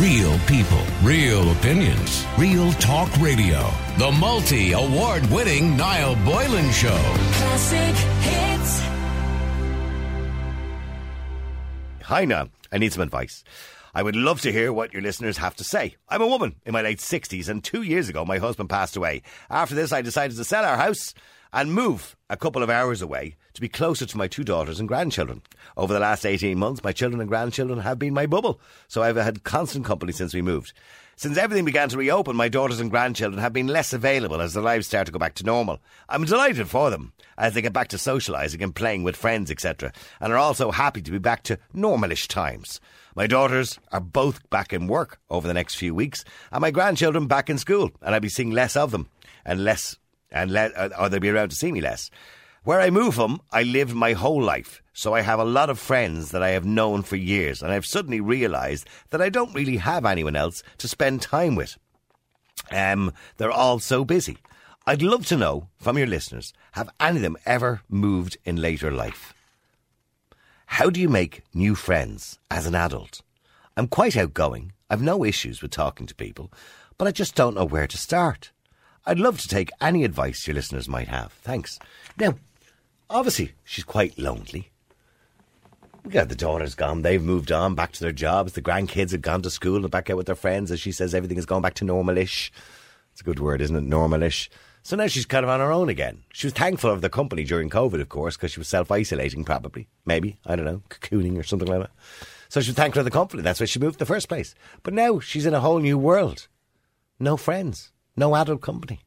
Real people, real opinions, real talk radio. The multi award winning Niall Boylan Show. Classic hits. Hi, Niall. I need some advice. I would love to hear what your listeners have to say. I'm a woman in my late 60s, and two years ago, my husband passed away. After this, I decided to sell our house and move a couple of hours away to be closer to my two daughters and grandchildren. Over the last 18 months, my children and grandchildren have been my bubble, so I've had constant company since we moved. Since everything began to reopen, my daughters and grandchildren have been less available as their lives start to go back to normal. I'm delighted for them as they get back to socialising and playing with friends, etc., and are also happy to be back to normalish times. My daughters are both back in work over the next few weeks, and my grandchildren back in school, and I'll be seeing less of them and less, and le- or they'll be around to see me less. Where I move from, I lived my whole life, so I have a lot of friends that I have known for years, and I've suddenly realised that I don't really have anyone else to spend time with. Um, they're all so busy. I'd love to know from your listeners have any of them ever moved in later life? How do you make new friends as an adult? I'm quite outgoing. I've no issues with talking to people, but I just don't know where to start. I'd love to take any advice your listeners might have. Thanks. Now, obviously, she's quite lonely. We got the daughter's gone. They've moved on back to their jobs. The grandkids have gone to school and back out with their friends. As she says, everything has gone back to normalish. It's a good word, isn't it? Normalish. So now she's kind of on her own again. She was thankful of the company during COVID, of course, because she was self isolating, probably. Maybe. I don't know. Cocooning or something like that. So she was thankful of the company. That's why she moved the first place. But now she's in a whole new world. No friends. No adult company.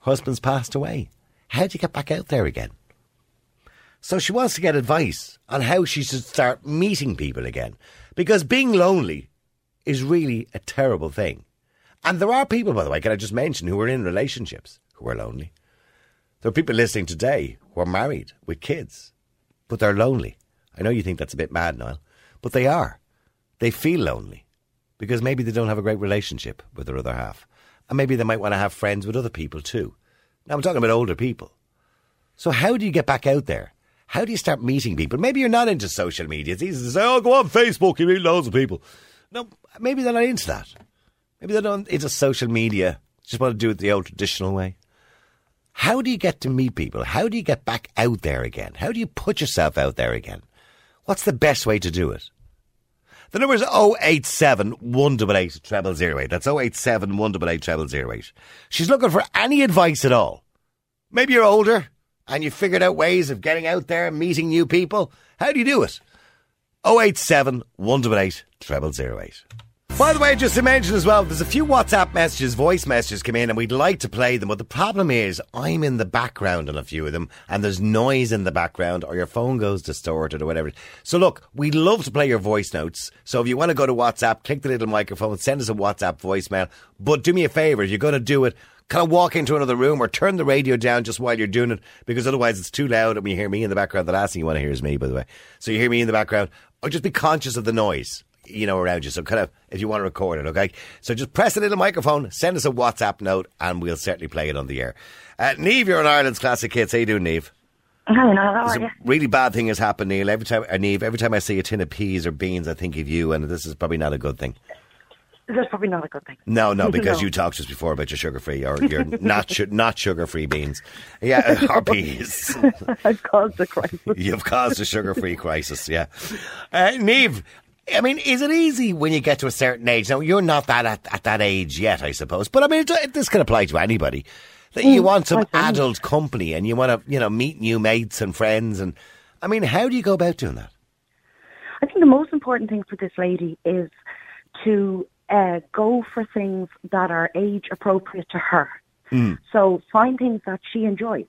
Husband's passed away. How do you get back out there again? So she wants to get advice on how she should start meeting people again. Because being lonely is really a terrible thing. And there are people, by the way, can I just mention, who are in relationships who are lonely. There are people listening today who are married with kids, but they're lonely. I know you think that's a bit mad, Niall, but they are. They feel lonely because maybe they don't have a great relationship with their other half. And maybe they might want to have friends with other people too. Now, I'm talking about older people. So, how do you get back out there? How do you start meeting people? Maybe you're not into social media. It's easy to say, oh, go on Facebook, you meet loads of people. No, maybe they're not into that. Maybe they don't into social media. Just want to do it the old traditional way. How do you get to meet people? How do you get back out there again? How do you put yourself out there again? What's the best way to do it? The number is 087 188 0008. That's 087 188 0008. She's looking for any advice at all. Maybe you're older and you've figured out ways of getting out there and meeting new people. How do you do it? 087 188 0008. By the way, just to mention as well, there's a few WhatsApp messages, voice messages come in, and we'd like to play them. But the problem is, I'm in the background on a few of them, and there's noise in the background, or your phone goes distorted, or whatever. So, look, we'd love to play your voice notes. So, if you want to go to WhatsApp, click the little microphone, send us a WhatsApp voicemail. But do me a favour, if you're going to do it, kind of walk into another room or turn the radio down just while you're doing it, because otherwise it's too loud and you hear me in the background. The last thing you want to hear is me, by the way. So, you hear me in the background, or just be conscious of the noise you know, around you. So kind of, if you want to record it, okay? So just press the little microphone, send us a WhatsApp note, and we'll certainly play it on the air. Uh, Neve, you're on Ireland's Classic Hits. How you doing, Neve? Hi, Niall. How are you? really bad thing has happened, Neil. Every time, uh, Neve, every time I see a tin of peas or beans, I think of you, and this is probably not a good thing. That's probably not a good thing. No, no, because No. you talked to us before about your sugar-free or your not su- not sugar-free beans. Yeah, uh, or peas. I've caused the crisis. You've caused a sugar-free crisis. Yeah, uh, Neve. I mean, is it easy when you get to a certain age? Now, you're not that at, at that age yet, I suppose. But I mean, it, this can apply to anybody. That you want some adult company and you want to, you know, meet new mates and friends. And I mean, how do you go about doing that? I think the most important thing for this lady is to uh, go for things that are age appropriate to her. So find things that she enjoys.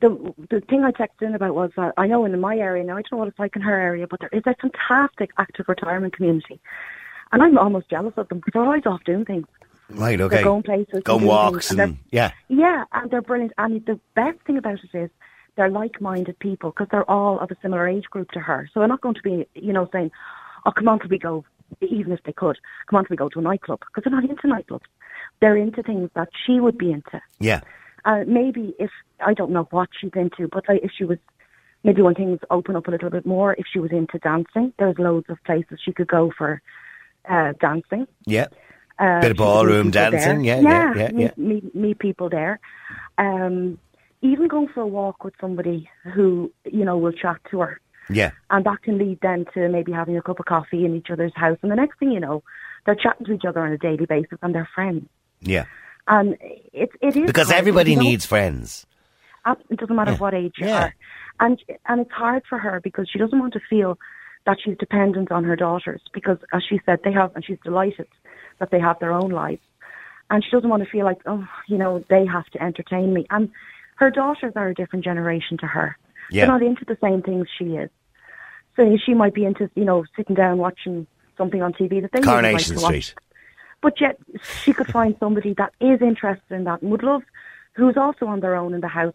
The the thing I texted in about was that I know in my area now I don't know what it's like in her area, but there is a fantastic active retirement community, and I'm almost jealous of them because they're always off doing things. Right. Okay. They're going places, Going walks and and yeah. Yeah, and they're brilliant. And the best thing about it is they're like-minded people because they're all of a similar age group to her. So they're not going to be, you know, saying, "Oh, come on, can we go?" Even if they could, come on, can we go to a nightclub? Because they're not into nightclubs. They're into things that she would be into. Yeah. Uh, maybe if I don't know what she's into, but like if she was maybe when things open up a little bit more, if she was into dancing, there's loads of places she could go for uh, dancing. Yeah. Uh, Bit of she would meet ballroom dancing, yeah, yeah, yeah, meet, yeah. Meet, meet people there. Um, even going for a walk with somebody who you know will chat to her, Yeah. and that can lead then to maybe having a cup of coffee in each other's house, and the next thing you know, they're chatting to each other on a daily basis, and they're friends. Yeah. And it it is Because hard everybody you don't- needs friends. Um, it doesn't matter Yeah. what age you Yeah. are, and and it's hard for her because she doesn't want to feel that she's dependent on her daughters because, as she said, they have, and she's delighted that they have their own lives, and she doesn't want to feel like, oh, you know, they have to entertain me. And her daughters are a different generation to her. Yeah. They're not into the same things she is. So she might be into, you know, sitting down watching something on TV that they wouldn't like to watch. Street. But yet she could find somebody that is interested in that and would love, who's also on their own in the house,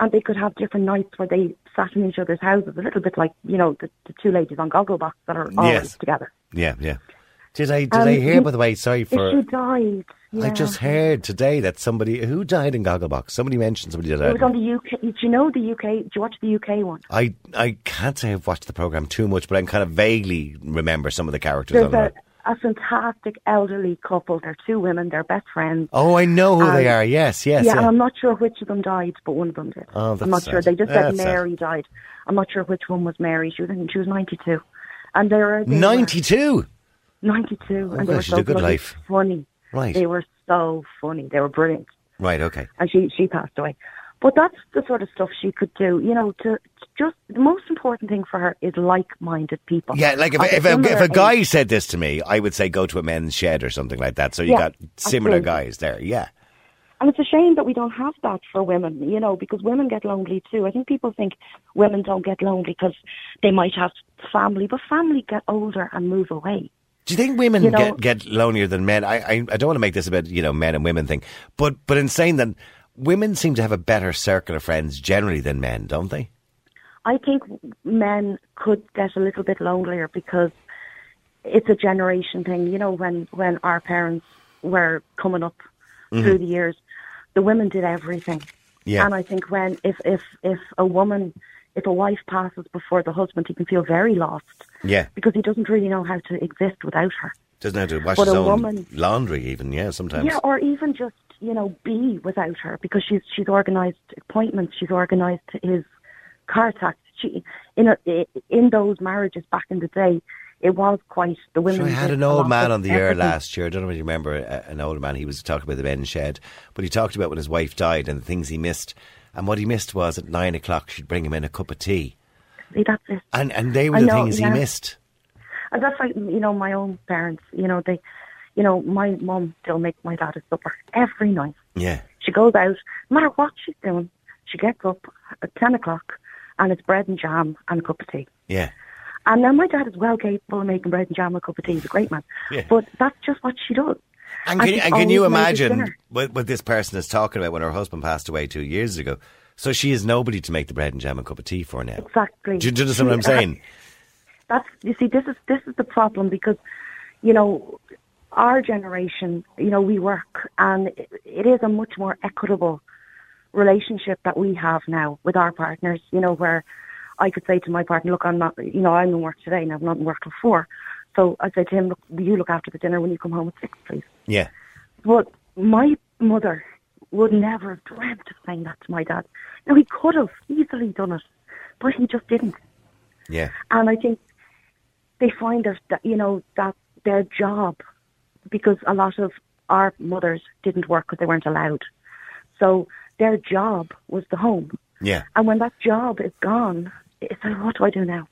and they could have different nights where they sat in each other's houses, a little bit like you know the, the two ladies on Gogglebox that are always Yes. together. Yeah, yeah. Did I did Um, I hear you- by the way, sorry If for she died, I just heard today that somebody who died in Gogglebox. Somebody mentioned somebody died. It was on the UK. Do you know the UK? Do you watch the UK one? I I can't say I've watched the program too much, but I can kind of vaguely remember some of the characters. There's of a, it. A fantastic elderly couple. They're two women. They're best friends. Oh, I know who they um, are. Yes, yes, yeah, yeah. and I'm not sure which of them died, but one of them did. Oh, I'm that's not sure. They just said That's sad. Mary died. I'm not sure which one was Mary. She was she was 92, and they were- Ninety-two. 92, Oh, and they were so a good life. funny. Right. They were so funny. They were brilliant, Right. Okay. and she she passed away. But that's the sort of stuff she could do. You know, to, to just the most important thing for her is like-minded people. Yeah, like if, if, a a, if a guy age. said this to me, I would say go to a men's shed or something like that. So you Yeah, got similar absolutely. guys there. Yeah. And it's a shame that we don't have that for women, you know, because women get lonely too. I think people think women don't get lonely because they might have family, but family get older and move away. Do you think women You know- get get lonelier than men? I, I I don't want to make this about you know men and women thing, but but in saying that, women seem to have a better circle of friends generally than men, don't they? I think men could get a little bit lonelier because it's a generation thing. You know, when when our parents were coming up mm-hmm. through the years, the women did everything. Yeah. And I think when if if if a woman, if a wife passes before the husband, he can feel very lost Yeah, because he doesn't really know how to exist without her. doesn't have to wash But his own woman- laundry even. Yeah, sometimes. Yeah, or even just you know be without her because she's she's organised appointments, she's organised his car tax. She in a, in those marriages back in the day, it was quite the women. Sure, I had an old man on the air last year. I don't know if you remember uh, an older man. He was talking about the men's shed, but he talked about when his wife died and the things he missed. And what he missed was at nine o'clock she'd bring him in a cup of tea, See, that's it. and and they were I the know, things yeah. he missed. And that's like you know my own parents. You know they, you know my mum still makes my dad a supper every night. Yeah, She goes out, no matter what she's doing, she gets up at ten o'clock, and it's bread and jam and a cup of tea. yeah, And then my dad is well capable of making bread and jam and a cup of tea. He's a great man. Yeah. But that's just what she does. And And can, she's and can you always made his imagine what, what this person is talking about when her husband passed away two years ago? So she has nobody to make the bread and jam and cup of tea for now. Exactly. Do you, do you understand what I'm saying? That's you see, this is this is the problem because, you know, our generation, you know, we work and it, it is a much more equitable relationship that we have now with our partners. You know, where I could say to my partner, "Look, I'm not, you know, I'm in work today and I've not worked till four. So I say to him, "Look, will you look after the dinner when you come home at six, please." Yeah, But my mother would never have dreamt of saying that to my dad. Now he could have easily done it, but he just didn't. yeah, And I think they find that you know that their job, because a lot of our mothers didn't work because they weren't allowed, so their job was the home. yeah. And when that job is gone, it's like, what do I do now?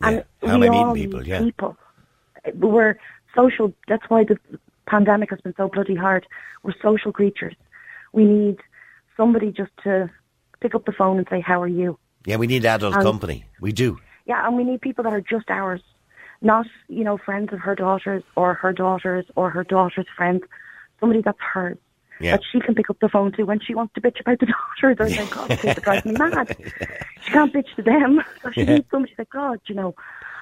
Yeah. And How we all people? need Yeah. people. We're social. That's why the pandemic has been so bloody hard. We're social creatures. We need somebody just to pick up the phone and say, "How are you?" Yeah, we need adult Um, company. We do. Yeah, and we need people that are just ours, not you know friends of her daughters or her daughters or her daughter's friends. Somebody that's hers. Yeah. That she can pick up the phone to when she wants to bitch about the daughters or say, God, is driving me mad. She can't bitch to them. So she Yeah. needs somebody like, God, you know,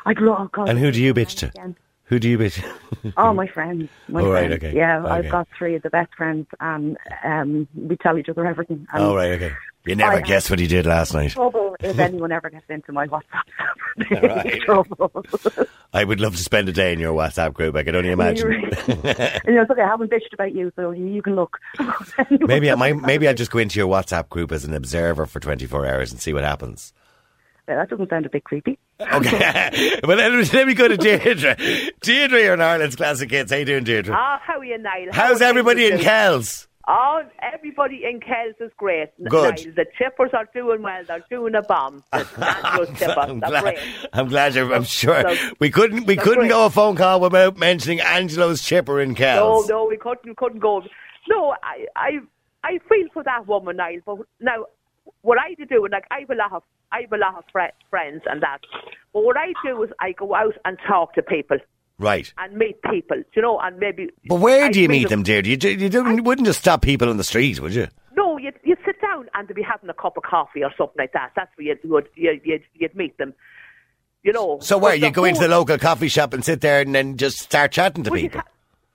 I'd love, God. And who do you bitch to? Again. Who do you bitch? Oh, my friends. My Oh, right, friends. okay. Yeah, Okay. I've got three of the best friends, and um, we tell each other everything. And oh, right, okay. You never I guess what he did last night. trouble if anyone ever gets into my WhatsApp. Right. trouble. I would love to spend a day in your WhatsApp group. I can only imagine. you know, it's okay. I haven't bitched about you, so you, you can look. Anyway. maybe I might, maybe I just go into your WhatsApp group as an observer for 24 hours and see what happens. Yeah, that doesn't sound a bit creepy. Okay. well, then let me go to Deirdre. Deirdre, you're in Ireland's Classic Hits. How you doing, Deirdre? Ah, how are you, Niall? How How's are everybody things in doing? Kells? Oh, everybody in Kells is great. Good. Niall. The chippers are doing well. They're doing a bomb. Chippers. I'm glad. I'm glad you're, I'm sure So- we couldn't we couldn't great. go a phone call without mentioning Angelo's chipper in Kells. no, no, we couldn't, We couldn't go. No, I, I, I feel for that woman, Niall. But now, what I do, and like I have a lot of, I have a lot of fri friends and that. But what I do is I go out and talk to people Right. and meet people, you know, and maybe. But where I do you meet them, Deirdre? You, you don't, wouldn't just stop people on the street, would you? No, you'd, you'd sit down and they'd be having a cup of coffee or something like that. That's where you'd, you'd, you'd, you'd, you'd meet them. You know. So where? You go into the local coffee shop and sit there and then just start chatting to well, you'd people?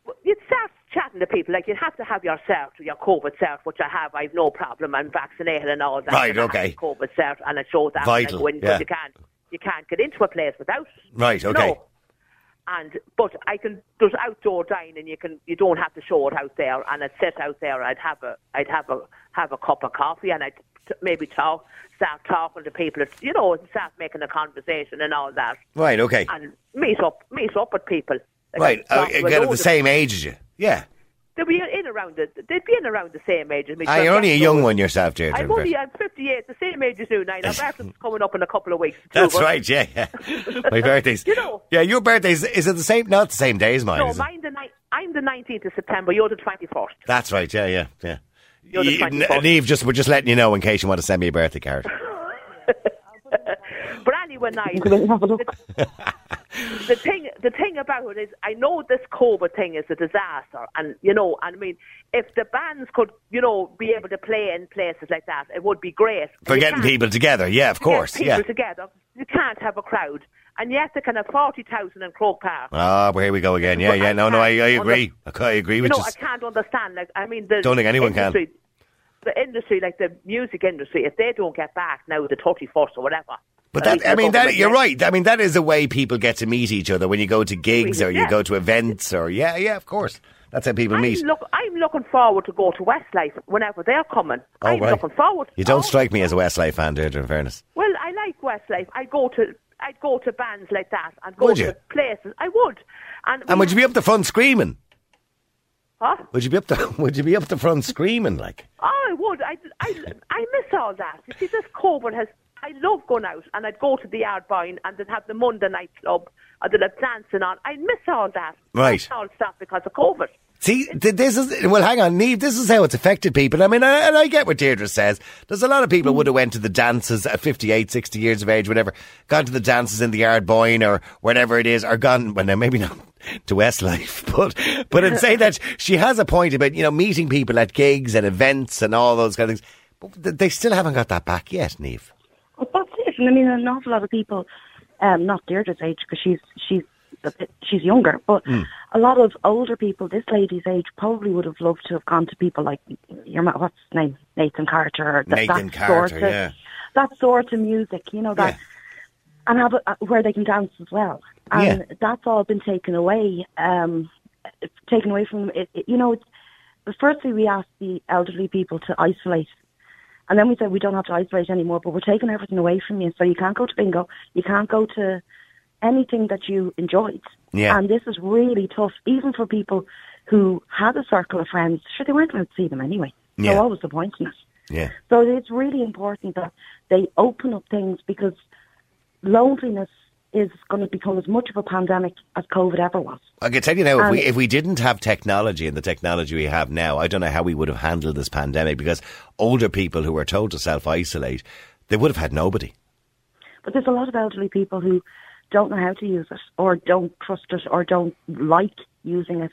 ha- you'd start chatting to people. Like, you'd have to have your cert, your COVID cert, which I have. I've no problem. I'm vaccinated and all that. Right, and I have okay. COVID cert, and I show that. Vital, when I go in, 'cause yeah. you can't, you can't get into a place without. Right, okay. And but I can. There's outdoor dining. You can. You don't have to show it out there. And I'd sit out there. I'd have a. I'd have a have a cup of coffee, and I'd t- maybe talk, start talking to people. You know, start making a conversation and all that, Right, okay. and meet up, meet up with people. Like, Right, uh, to at the same age as you. Yeah. They'd be in around the. They'd be in around the same age as me. Ah, you're only a young one yourself, Deirdre. I'm only. I'm 58, the same age as you now. My birthday's coming up in a couple of weeks. That's October. right, yeah, yeah. My birthday's. You know. Yeah, your birthday's, is it the same? Not the same day as mine, No, it? mine the ni- I'm the 19th of September. You're the 21st. That's right, yeah, yeah, yeah. You're the Ye- 24th. Neve, just, we're just letting you know in case you want to send me a birthday card. But anyway, Niall, Go in and have a look. the thing the thing about it is I know this COVID thing is a disaster and you know and I mean if the bands could you know be able to play in places like that it would be great For You getting people together, yeah, of get course, people yeah. together you can't have a crowd and yet they can have 40,000 in Croke Park Ah, well, here we go again. Yeah, But yeah. I No, no, I, I can't agree. I agree you with know you. I can't understand like I mean the Don't think anyone can. The industry like the music industry if they don't get back now the 31st or whatever But that, I mean, that you're right. I mean, that is a way people get to meet each other when you go to gigs or you Yeah. go to events or yeah, yeah, of course. That's how people I'm, meet. look, I'm looking forward to go to Westlife whenever they're coming. Oh, I'm right. looking forward. You don't Oh, strike me as a Westlife fan, Deirdre, in fairness. Well, I like Westlife. I go to I'd go to bands like that and go Would to you? places. I would. And, And would you be up the front screaming? Huh? Would you be up the Would you be up the front screaming like? Oh, I. I, I, miss all that. You see, this COVID has. I love going out, and I'd go to the Ardboyne, and they'd have the Monday night club, Uh, and they'd have dancing on. I miss all that. Right. It's all stopped because of COVID. See, this is well. Hang on, Neve. This is how it's affected people. I mean, I, and I get what Deirdre says. There's a lot of people who would have went to the dances at 58, 60 years of age, whatever. Gone to the dances in the Ardboyne or whatever it is, or gone. Well, now maybe not to Westlife, but but I'd say that she has a point about you know meeting people at gigs and events and all those kind of things. But they still haven't got that back yet, Neve. Well, that's it. And I mean, an awful lot of people, um, not Deirdre's age because she's she's a bit, she's younger, but Hmm. a lot of older people, this lady's age, probably would have loved to have gone to people like your what's his name, Nathan Carter, or that, Nathan that Carter, sort of, yeah. that sort of music, you know that, Yeah. and have a, where they can dance as well. And Yeah. that's all been taken away, um, taken away from them. It, it, you know, it's, firstly we asked the elderly people to isolate and then we said we don't have to isolate anymore, but we're taking everything away from you. So you can't go to bingo, you can't go to anything that you enjoyed. Yeah. And this is really tough, even for people who had a circle of friends. Sure, they weren't allowed to see them anyway. Yeah. So what was the point in it? Yeah. So it's really important that they open up things because loneliness is going to become as much of a pandemic as COVID ever was. I can tell you now, if we if we didn't have technology and the technology we have now, I don't know how we would have handled this pandemic because older people who were told to self isolate, they would have had nobody. But there's a lot of elderly people who don't know how to use it or don't trust it or don't like using it.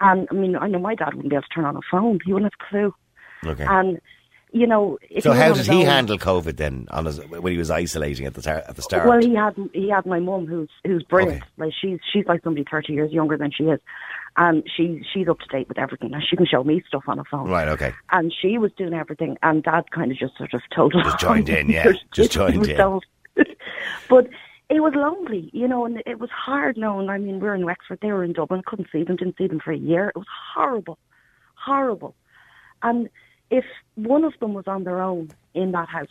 And I mean, I know my dad wouldn't be able to turn on a phone. He wouldn't have a clue. Okay. And you know, So how did he own- handle COVID then on his, when he was isolating at the start? At the start? Well, he had he had my mum, who's who's brilliant. Okay. Like she's she's like somebody thirty years younger than she is, and she she's up to date with everything. And she can show me stuff on her phone. Right, okay. And she was doing everything, and Dad kind of just sort of told her. Just joined in, yeah. Just joined in. but it was lonely, you know, and it was hard knowing. I mean, we were in Wexford, they were in Dublin, couldn't see them, didn't see them for a year. It was horrible, horrible. And if one of them was on their own in that house,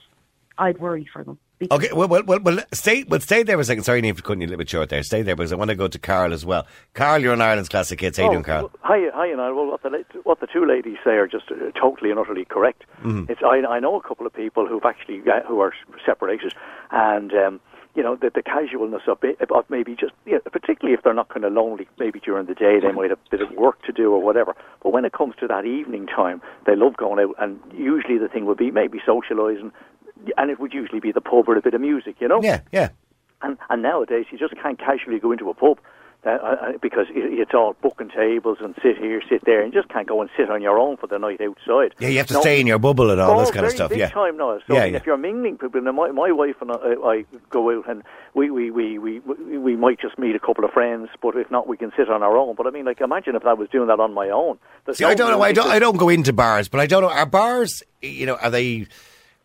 I'd worry for them. Okay, well, well, well, well, stay, well, stay there for a second. Sorry, Neve, cutting you a little bit short there. Stay there because I want to go to Carl as well. Carl, you're on Ireland's Classic Hits. How you doing, Carl? Hi, hi, and well, what the la- what the two ladies say are just uh, totally and utterly correct. Mm-hmm. It's I, I know a couple of people who've actually uh, who are separated, and um, you know the, the casualness of, it, of maybe just you know, particularly if they're not kind of lonely, maybe during the day they might have a bit of work to do or whatever. But when it comes to that evening time, they love going out, and usually the thing would be maybe socialising. And it would usually be the pub with a bit of music, you know. Yeah, yeah. And, and nowadays, you just can't casually go into a pub uh, because it's all booking tables and sit here, sit there, and just can't go and sit on your own for the night outside. Yeah, you have to No. stay in your bubble and all oh, this kind of stuff. Big Yeah. time now. So Yeah, yeah. if you're mingling people, now my, my wife and I, I go out and we, we, we, we, we, might just meet a couple of friends, but if not, we can sit on our own. But I mean, like, imagine if I was doing that on my own. There's See, I don't know. I don't. I don't go into bars, but I don't know. Are bars? You know, are they?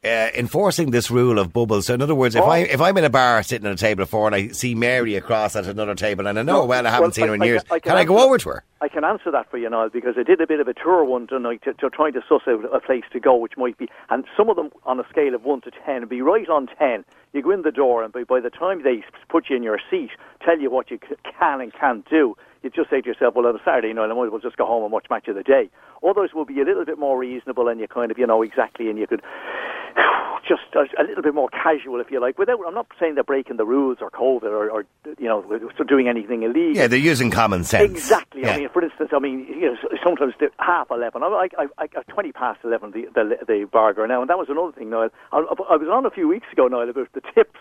Uh, enforcing this rule of bubbles. So, in other words, if Oh. I if I'm in a bar sitting at a table of four and I see Mary across at another table and I know No, well I haven't well, seen her in I- I years, can- I can, can I go over to her? I can answer that for you now because I did a bit of a tour one night to, to trying to suss out a place to go, which might be, and some of them on a scale of one to ten, be right on ten. You go in the door, and by, by the time they put you in your seat, tell you what you can and can't do, you just say to yourself, well, on a Saturday night, I might as well just go home and watch Match of the Day. Others will be a little bit more reasonable, and you kind of, you know, exactly, and you could just a, a little bit more casual, if you like. Without, I'm not saying they're breaking the rules or COVID or, or you know, doing anything illegal. Yeah, they're using common sense. Exactly. Yeah. I mean, for instance, I mean, you know, sometimes the half eleven. I, I, I, twenty past eleven the the, the burger now, and that was another thing. Niall, I, I was on a few weeks ago, Niall, about the tips.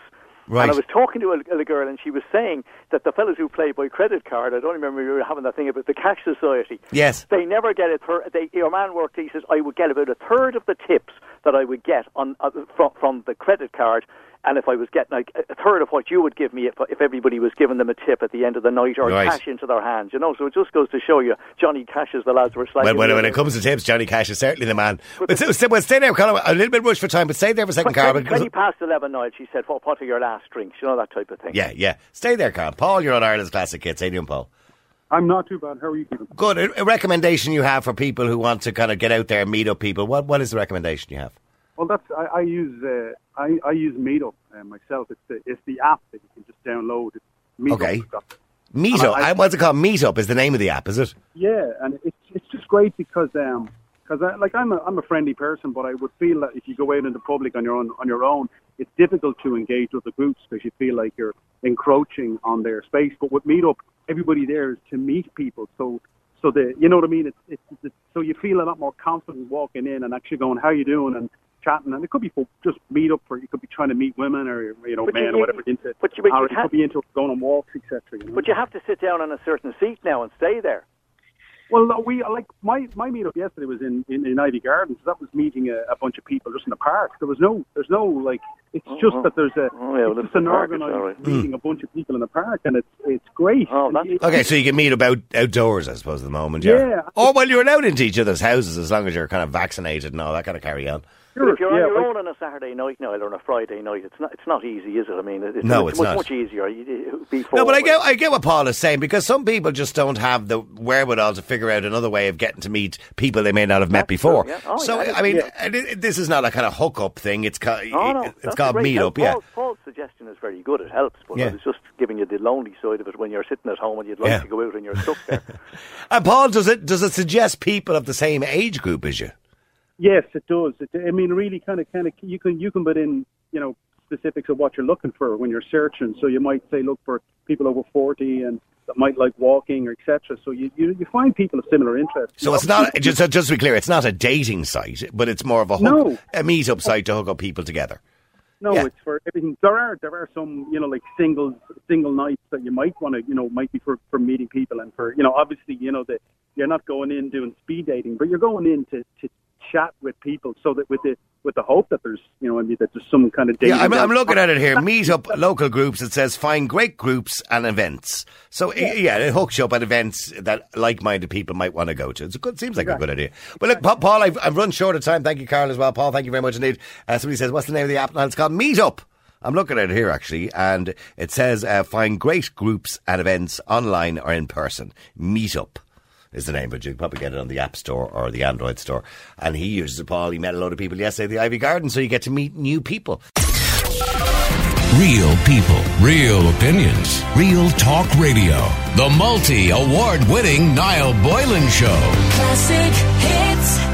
Right. And I was talking to a, a girl, and she was saying that the fellows who play by credit card, I don't remember you were having that thing about the cash society. Yes. They never get a third. They, your man worked. He says I would get about a third of the tips that I would get on uh, from from the credit card. And if I was getting like a third of what you would give me if, if everybody was giving them a tip at the end of the night or Right. cash into their hands, you know, so it just goes to show you Johnny Cash is the lads were Well, slightly. when, when it comes to tips, Johnny Cash is certainly the man. But stay, stay, well, stay there, Colin. A little bit rushed for time, but stay there for a second, Carl. 20, because- 20 past 11 night, she said, what, what are your last drinks? You know, that type of thing. Yeah, yeah. Stay there, Carl. Paul, you're on Ireland's Classic Hits. How you doing, Paul? I'm not too bad. How are you keeping? Good. A, a recommendation you have for people who want to kind of get out there and meet up people. What What is the recommendation you have? Well, that's I, I use uh, I, I use Meetup uh, myself. It's the it's the app that you can just download. It's Meetup. Okay. Meetup. I- I- What's it called? Meetup is the name of the app, is it? Yeah, and it's it's just great because um because I, like I'm a I'm a friendly person, but I would feel that if you go out in the public on your own on your own, it's difficult to engage with the groups because you feel like you're encroaching on their space. But with Meetup, everybody there is to meet people, so so the you know what I mean. It's, it's, it's so you feel a lot more confident walking in and actually going, how you doing and chatting, and it could be for just meet up for you could be trying to meet women or you know But you- men or whatever into, but you- but you or it can't- could be into going on walks, etc. You know? But you have to sit down on a certain seat now and stay there. Well, we like my my meetup yesterday was in in, in Iveagh Gardens. That was meeting a, a bunch of people just in the park. There was no, there's no like. It's mm-hmm. just that there's a. Oh, yeah, well, it's it's just an the park, organised all right. meeting, mm. a bunch of people in the park, and it's it's great. Oh, it- Okay, so you can meet about outdoors, I suppose, at the moment. Yeah. Yeah. Or well, you're allowed into each other's houses as long as you're kind of vaccinated and all that kind of carry on. But if you're yeah, on your like- own on a Saturday night now or on a Friday night, it's not it's not easy, is it? I mean, it's, No, it's, it's much, not. much easier. Before, No, but I get I get what Paul is saying because some people just don't have the wherewithal to figure out another way of getting to meet people they may not have met before. true, yeah. Oh, so yeah, I mean, yeah. it- this is not a kind of hookup thing. It's called Oh, no, it's that's called a great help. meetup. Yeah. Paul's, Paul's suggestion is very good. It helps, but Yeah. I just giving you the lonely side of it when you're sitting at home and you'd like Yeah. to go out and you're stuck there. And Paul, does it does it suggest people of the same age group as you? Yes, it does. It, I mean, really, kind of, kind of, you can you can put in, you know, specifics of what you're looking for when you're searching. So you might say, look for people over forty and that might like walking or etc. So you, you you find people of similar interests. So it's not just just to be clear, it's not a dating site, but it's more of a hook, No. a meetup site to hook up people together. No, Yeah. it's for everything. There are there are some you know like singles single nights that you might want to you know might be for for meeting people and for you know obviously you know that you're not going in doing speed dating, but you're going in to to chat with people, so that with the with the hope that there's you know I mean, that there's some kind of. Yeah, I'm, I'm looking at it here. Meet up local groups. It says find great groups and events. So yeah, yeah it hooks you up at events that like-minded people might want to go to. It's a good. Seems like a good idea. But look, Pa- Paul, I've, I've run short of time. Thank you, Carl, as well. Paul, thank you very much indeed. Uh, somebody says, "What's the name of the app?" now? it's called Meet Up. I'm looking at it here actually, and it says uh, find great groups and events online or in person. Meet Up is the name, but you can probably get it on the App Store or the Android Store. And he uses it, Paul. He met a load of people yesterday at the Iveagh Garden, so you get to meet new people. Real people, real opinions, real talk radio. The multi award winning Niall Boylan Show. Classic hits.